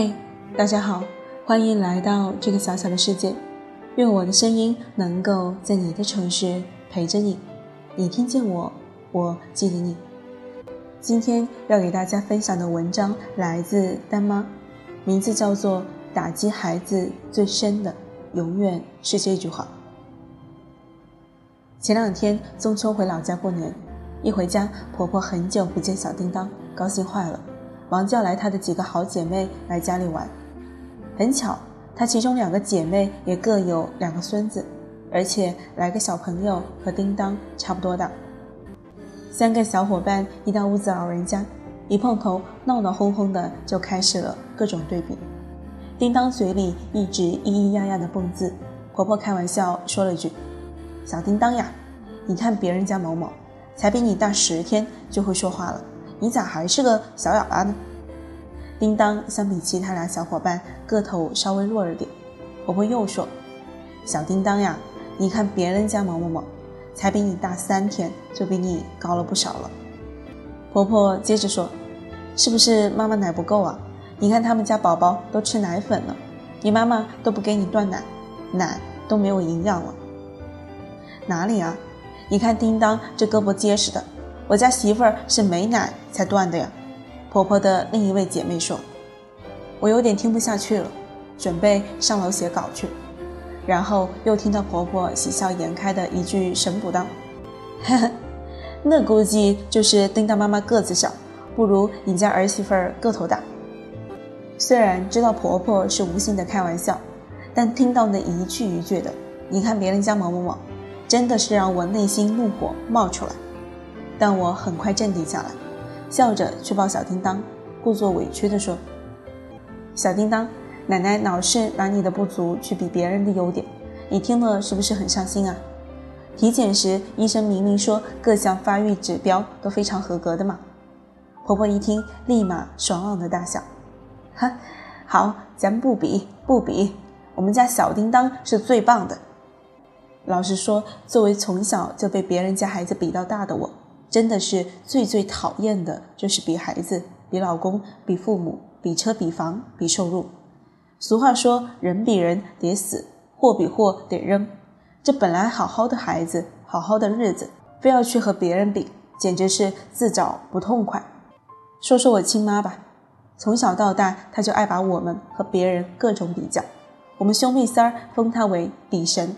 嘿，大家好，欢迎来到这个小小的世界。愿我的声音能够在你的城市陪着你，你听见我，我记得你。今天要给大家分享的文章来自丹妈，名字叫做《打击孩子最深的永远是这句话》。前两天中秋回老家过年，一回家，婆婆很久不见小叮当，高兴坏了。忙叫来她的几个好姐妹来家里玩，很巧，她其中两个姐妹也各有两个孙子，而且来个小朋友和叮当差不多大。三个小伙伴一到屋子老人家，一碰头，闹闹哄哄的就开始了各种对比。叮当嘴里一直咿咿呀呀的蹦字，婆婆开玩笑说了句：“小叮当呀，你看别人家某某，才比你大十天就会说话了。”你咋还是个小哑巴呢？叮当相比其他俩小伙伴个头稍微弱了点。婆婆又说：“小叮当呀，你看别人家某某某，才比你大三天，就比你高了不少了。”婆婆接着说：“是不是妈妈奶不够啊？你看他们家宝宝都吃奶粉了，你妈妈都不给你断奶，奶都没有营养了。哪里啊？你看叮当这胳膊结实的。”我家媳妇儿是没奶才断的呀，婆婆的另一位姐妹说：“我有点听不下去了，准备上楼写稿去。”然后又听到婆婆喜笑颜开的一句神补刀：“呵呵，那估计就是叮当妈妈个子小，不如你家儿媳妇儿个头大。”虽然知道婆婆是无心的开玩笑，但听到那一句一句的“你看别人家某某某”，真的是让我内心怒火冒出来。但我很快镇定下来，笑着去抱小叮当，故作委屈地说：“小叮当，奶奶老是拿你的不足去比别人的优点，你听了是不是很伤心啊？体检时医生明明说各项发育指标都非常合格的嘛。”婆婆一听，立马爽朗的大笑：“哈，好，咱不比不比，我们家小叮当是最棒的。老实说，作为从小就被别人家孩子比到大的我。”真的是最最讨厌的，就是比孩子、比老公、比父母、比车、比房、比收入。俗话说，人比人得死，货比货得扔。这本来好好的孩子，好好的日子，非要去和别人比，简直是自找不痛快。说说我亲妈吧，从小到大，她就爱把我们和别人各种比较。我们兄妹三儿封她为比神。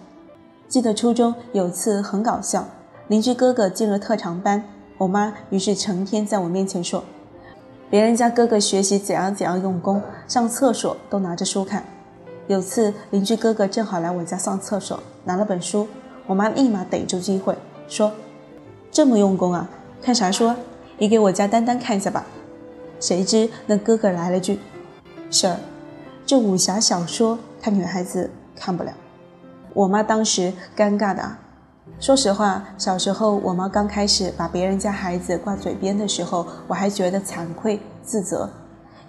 记得初中有次很搞笑。邻居哥哥进了特长班，我妈于是成天在我面前说，别人家哥哥学习怎样怎样用功，上厕所都拿着书看。有次邻居哥哥正好来我家上厕所，拿了本书，我妈立马逮住机会说：“这么用功啊，看啥书？你给我家丹丹看一下吧。”谁知那哥哥来了句：“婶儿，这武侠小说，他女孩子看不了。”我妈当时尴尬的啊。说实话，小时候我妈刚开始把别人家孩子挂嘴边的时候，我还觉得惭愧自责，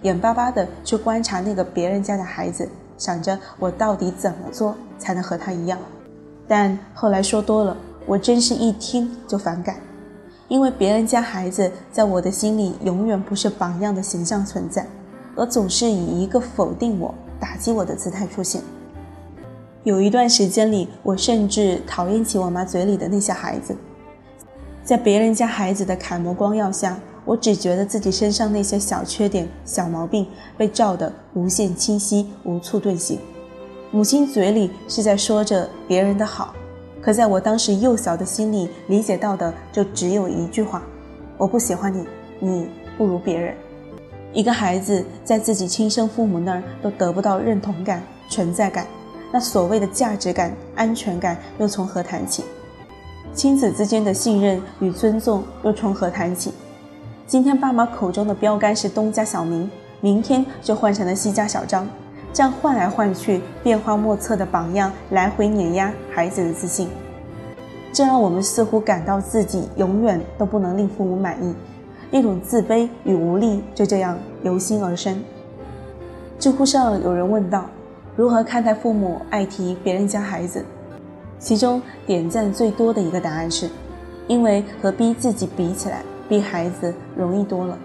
眼巴巴的去观察那个别人家的孩子，想着我到底怎么做才能和他一样。但后来说多了，我真是一听就反感，因为别人家孩子在我的心里永远不是榜样的形象存在，而总是以一个否定我、打击我的姿态出现。有一段时间里，我甚至讨厌起我妈嘴里的那些孩子。在别人家孩子的楷模光耀下，我只觉得自己身上那些小缺点、小毛病被照得无限清晰、无处遁形。母亲嘴里是在说着别人的好，可在我当时幼小的心里理解到的就只有一句话：我不喜欢你，你不如别人。一个孩子在自己亲生父母那儿都得不到认同感、存在感。那所谓的价值感、安全感又从何谈起？亲子之间的信任与尊重又从何谈起？今天爸妈口中的标杆是东家小明，明天就换成了西家小张，这样换来换去、变化莫测的榜样，来回碾压孩子的自信。这让我们似乎感到自己永远都不能令父母满意，一种自卑与无力就这样由心而生。知乎上有人问道。如何看待父母爱提别人家孩子？其中点赞最多的一个答案是：因为和逼自己比起来，逼孩子容易多了。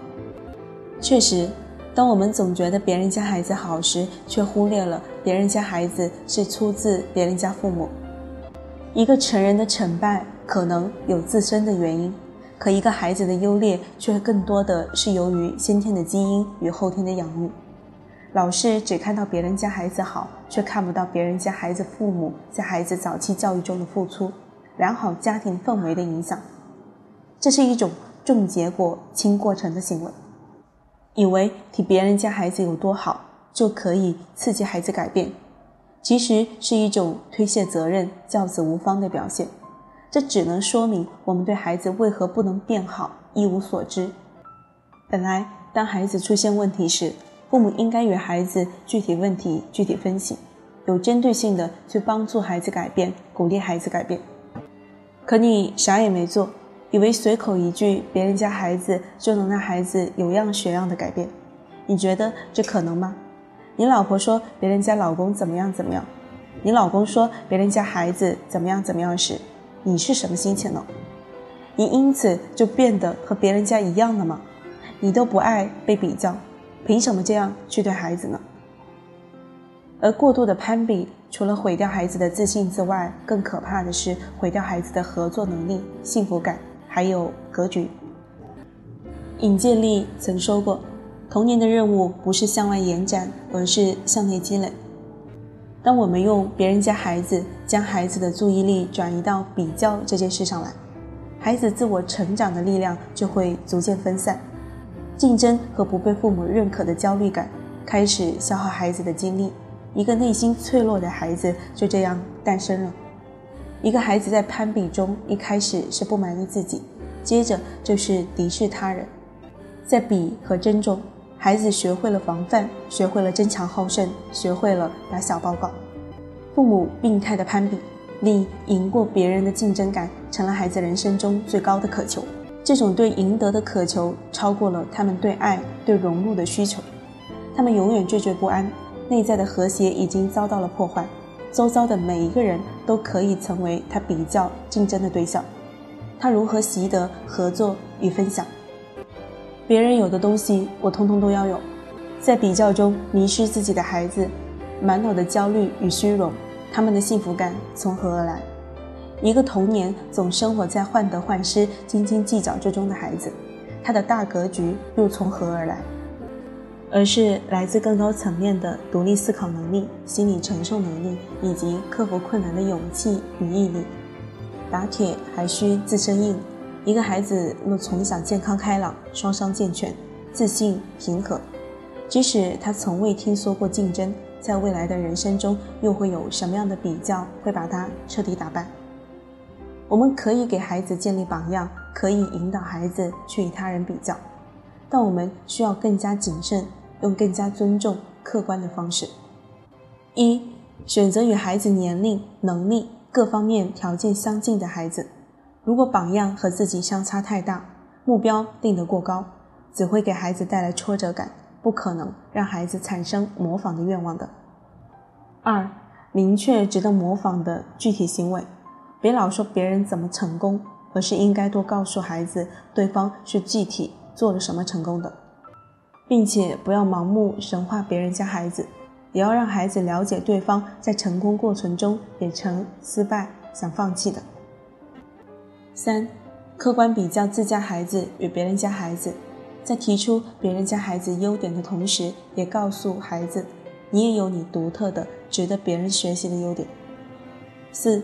确实，当我们总觉得别人家孩子好时，却忽略了别人家孩子是出自别人家父母。一个成人的成败可能有自身的原因，可一个孩子的优劣却更多的是由于先天的基因与后天的养育。老是只看到别人家孩子好，却看不到别人家孩子父母在孩子早期教育中的付出，良好家庭氛围的影响，这是一种重结果轻过程的行为。以为替别人家孩子有多好，就可以刺激孩子改变，其实是一种推卸责任、教子无方的表现。这只能说明我们对孩子为何不能变好一无所知。本来，当孩子出现问题时，父母应该与孩子具体问题具体分析，有针对性的去帮助孩子改变，鼓励孩子改变。可你啥也没做。以为随口一句别人家孩子就能让孩子有样学样的改变，你觉得这可能吗？你老婆说别人家老公怎么样怎么样，你老公说别人家孩子怎么样怎么样时，你是什么心情呢？你因此就变得和别人家一样了吗？你都不爱被比较，凭什么这样去对孩子呢？而过度的攀比，除了毁掉孩子的自信之外，更可怕的是毁掉孩子的合作能力、幸福感。还有格局。尹建莉曾说过：“童年的任务不是向外延展，而是向内积累。”当我们用别人家孩子将孩子的注意力转移到比较这件事上来，孩子自我成长的力量就会逐渐分散，竞争和不被父母认可的焦虑感开始消耗孩子的精力，一个内心脆弱的孩子就这样诞生了。一个孩子在攀比中，一开始是不满意自己，接着就是敌视他人。在比和争中，孩子学会了防范，学会了争强好胜，学会了打小报告。父母病态的攀比，令赢过别人的竞争感成了孩子人生中最高的渴求。这种对赢得的渴求，超过了他们对爱、对融入的需求。他们永远惴惴不安，内在的和谐已经遭到了破坏。周遭的每一个人都可以成为他比较竞争的对象，他如何习得合作与分享？别人有的东西，我通通都要有。在比较中迷失自己的孩子，满脑的焦虑与虚荣，他们的幸福感从何而来？一个童年总生活在患得患失、斤斤计较之中的孩子，他的大格局又从何而来？而是来自更高层面的独立思考能力、心理承受能力以及克服困难的勇气与毅力。打铁还需自身硬。一个孩子若从小健康开朗、双商健全、自信平和，即使他从未听说过竞争，在未来的人生中又会有什么样的比较会把他彻底打败？我们可以给孩子建立榜样，可以引导孩子去与他人比较，但我们需要更加谨慎。用更加尊重、客观的方式。一、选择与孩子年龄、能力各方面条件相近的孩子。如果榜样和自己相差太大，目标定得过高，只会给孩子带来挫折感，不可能让孩子产生模仿的愿望的。二、明确值得模仿的具体行为，别老说别人怎么成功，而是应该多告诉孩子对方是具体做了什么成功的。并且不要盲目神化别人家孩子，也要让孩子了解对方在成功过程中也曾失败、想放弃的。三、客观比较自家孩子与别人家孩子，在提出别人家孩子优点的同时，也告诉孩子，你也有你独特的、值得别人学习的优点。四、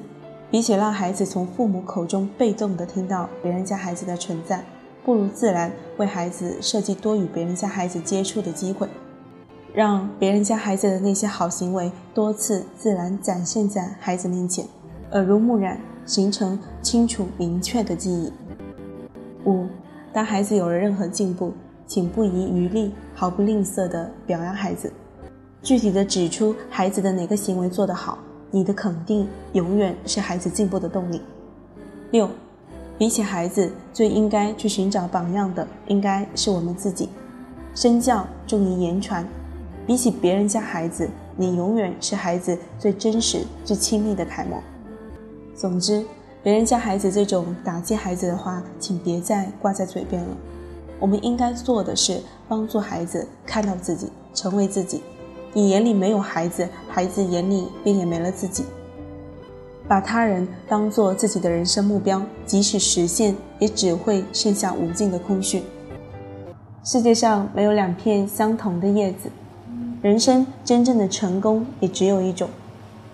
比起让孩子从父母口中被动地听到别人家孩子的存在。不如自然为孩子设计多与别人家孩子接触的机会，让别人家孩子的那些好行为多次自然展现在孩子面前，耳濡目染，形成清楚明确的记忆。五，当孩子有了任何进步，请不遗余力、毫不吝啬地表扬孩子，具体的指出孩子的哪个行为做得好，你的肯定永远是孩子进步的动力。六。比起孩子，最应该去寻找榜样的，应该是我们自己。身教重于言传，比起别人家孩子，你永远是孩子最真实、最亲密的楷模。总之，别人家孩子这种打击孩子的话，请别再挂在嘴边了。我们应该做的是帮助孩子看到自己，成为自己。你眼里没有孩子，孩子眼里便也没了自己。把他人当做自己的人生目标，即使实现，也只会剩下无尽的空虚。世界上没有两片相同的叶子，人生真正的成功也只有一种：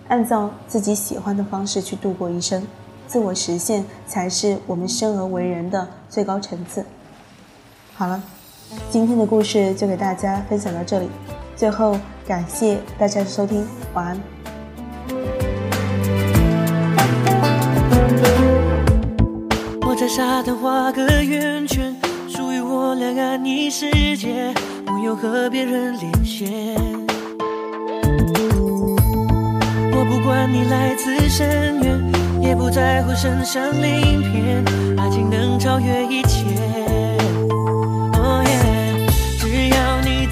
按照自己喜欢的方式去度过一生。自我实现才是我们生而为人的最高层次。好了，今天的故事就给大家分享到这里。最后，感谢大家的收听，晚安。我在沙滩画个圆圈，属于我俩安逸世界，不用和别人连线。我不管你来自深渊。也不在乎身上鳞片，爱情能超越一切。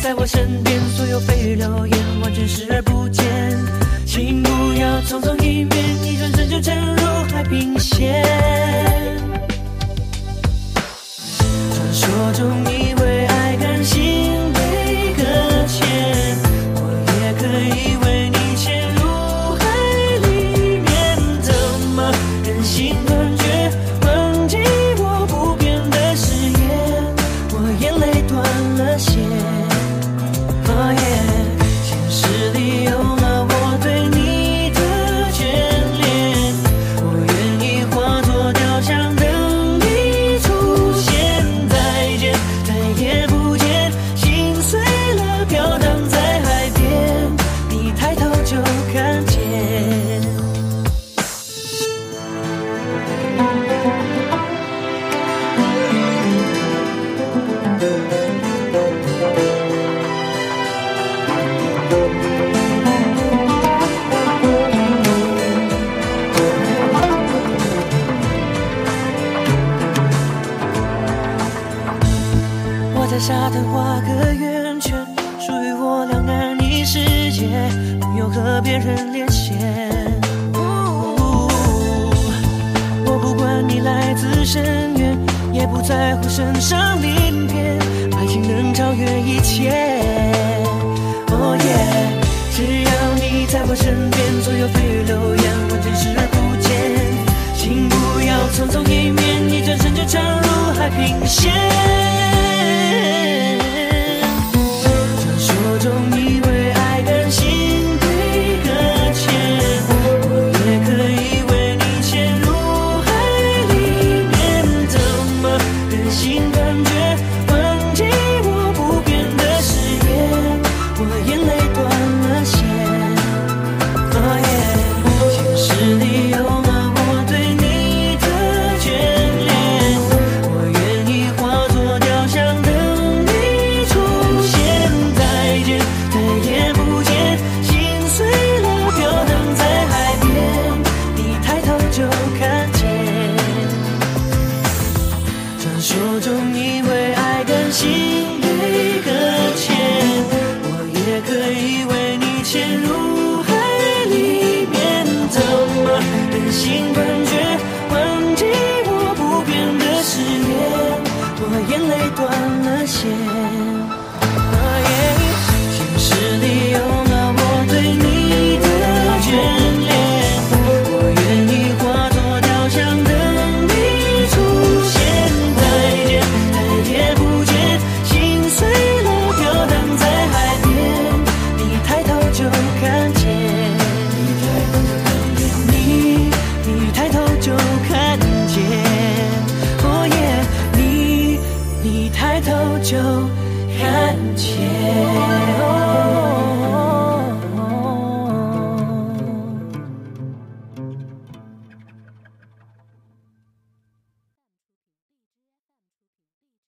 在我身边，所有蜚语流言完全视而不见。请不要匆匆一面，一转身就沉入海平线。沙滩画个圆圈，属于我俩安逸世界，不用和别人连线。我不管你来自深渊，也不在乎身上鳞片，爱情能超越一切。哦耶，只要你在我身边，所有蜚语流言完全视而不见。请不要匆匆一面，一转身就沉入海平线。可以为你潜入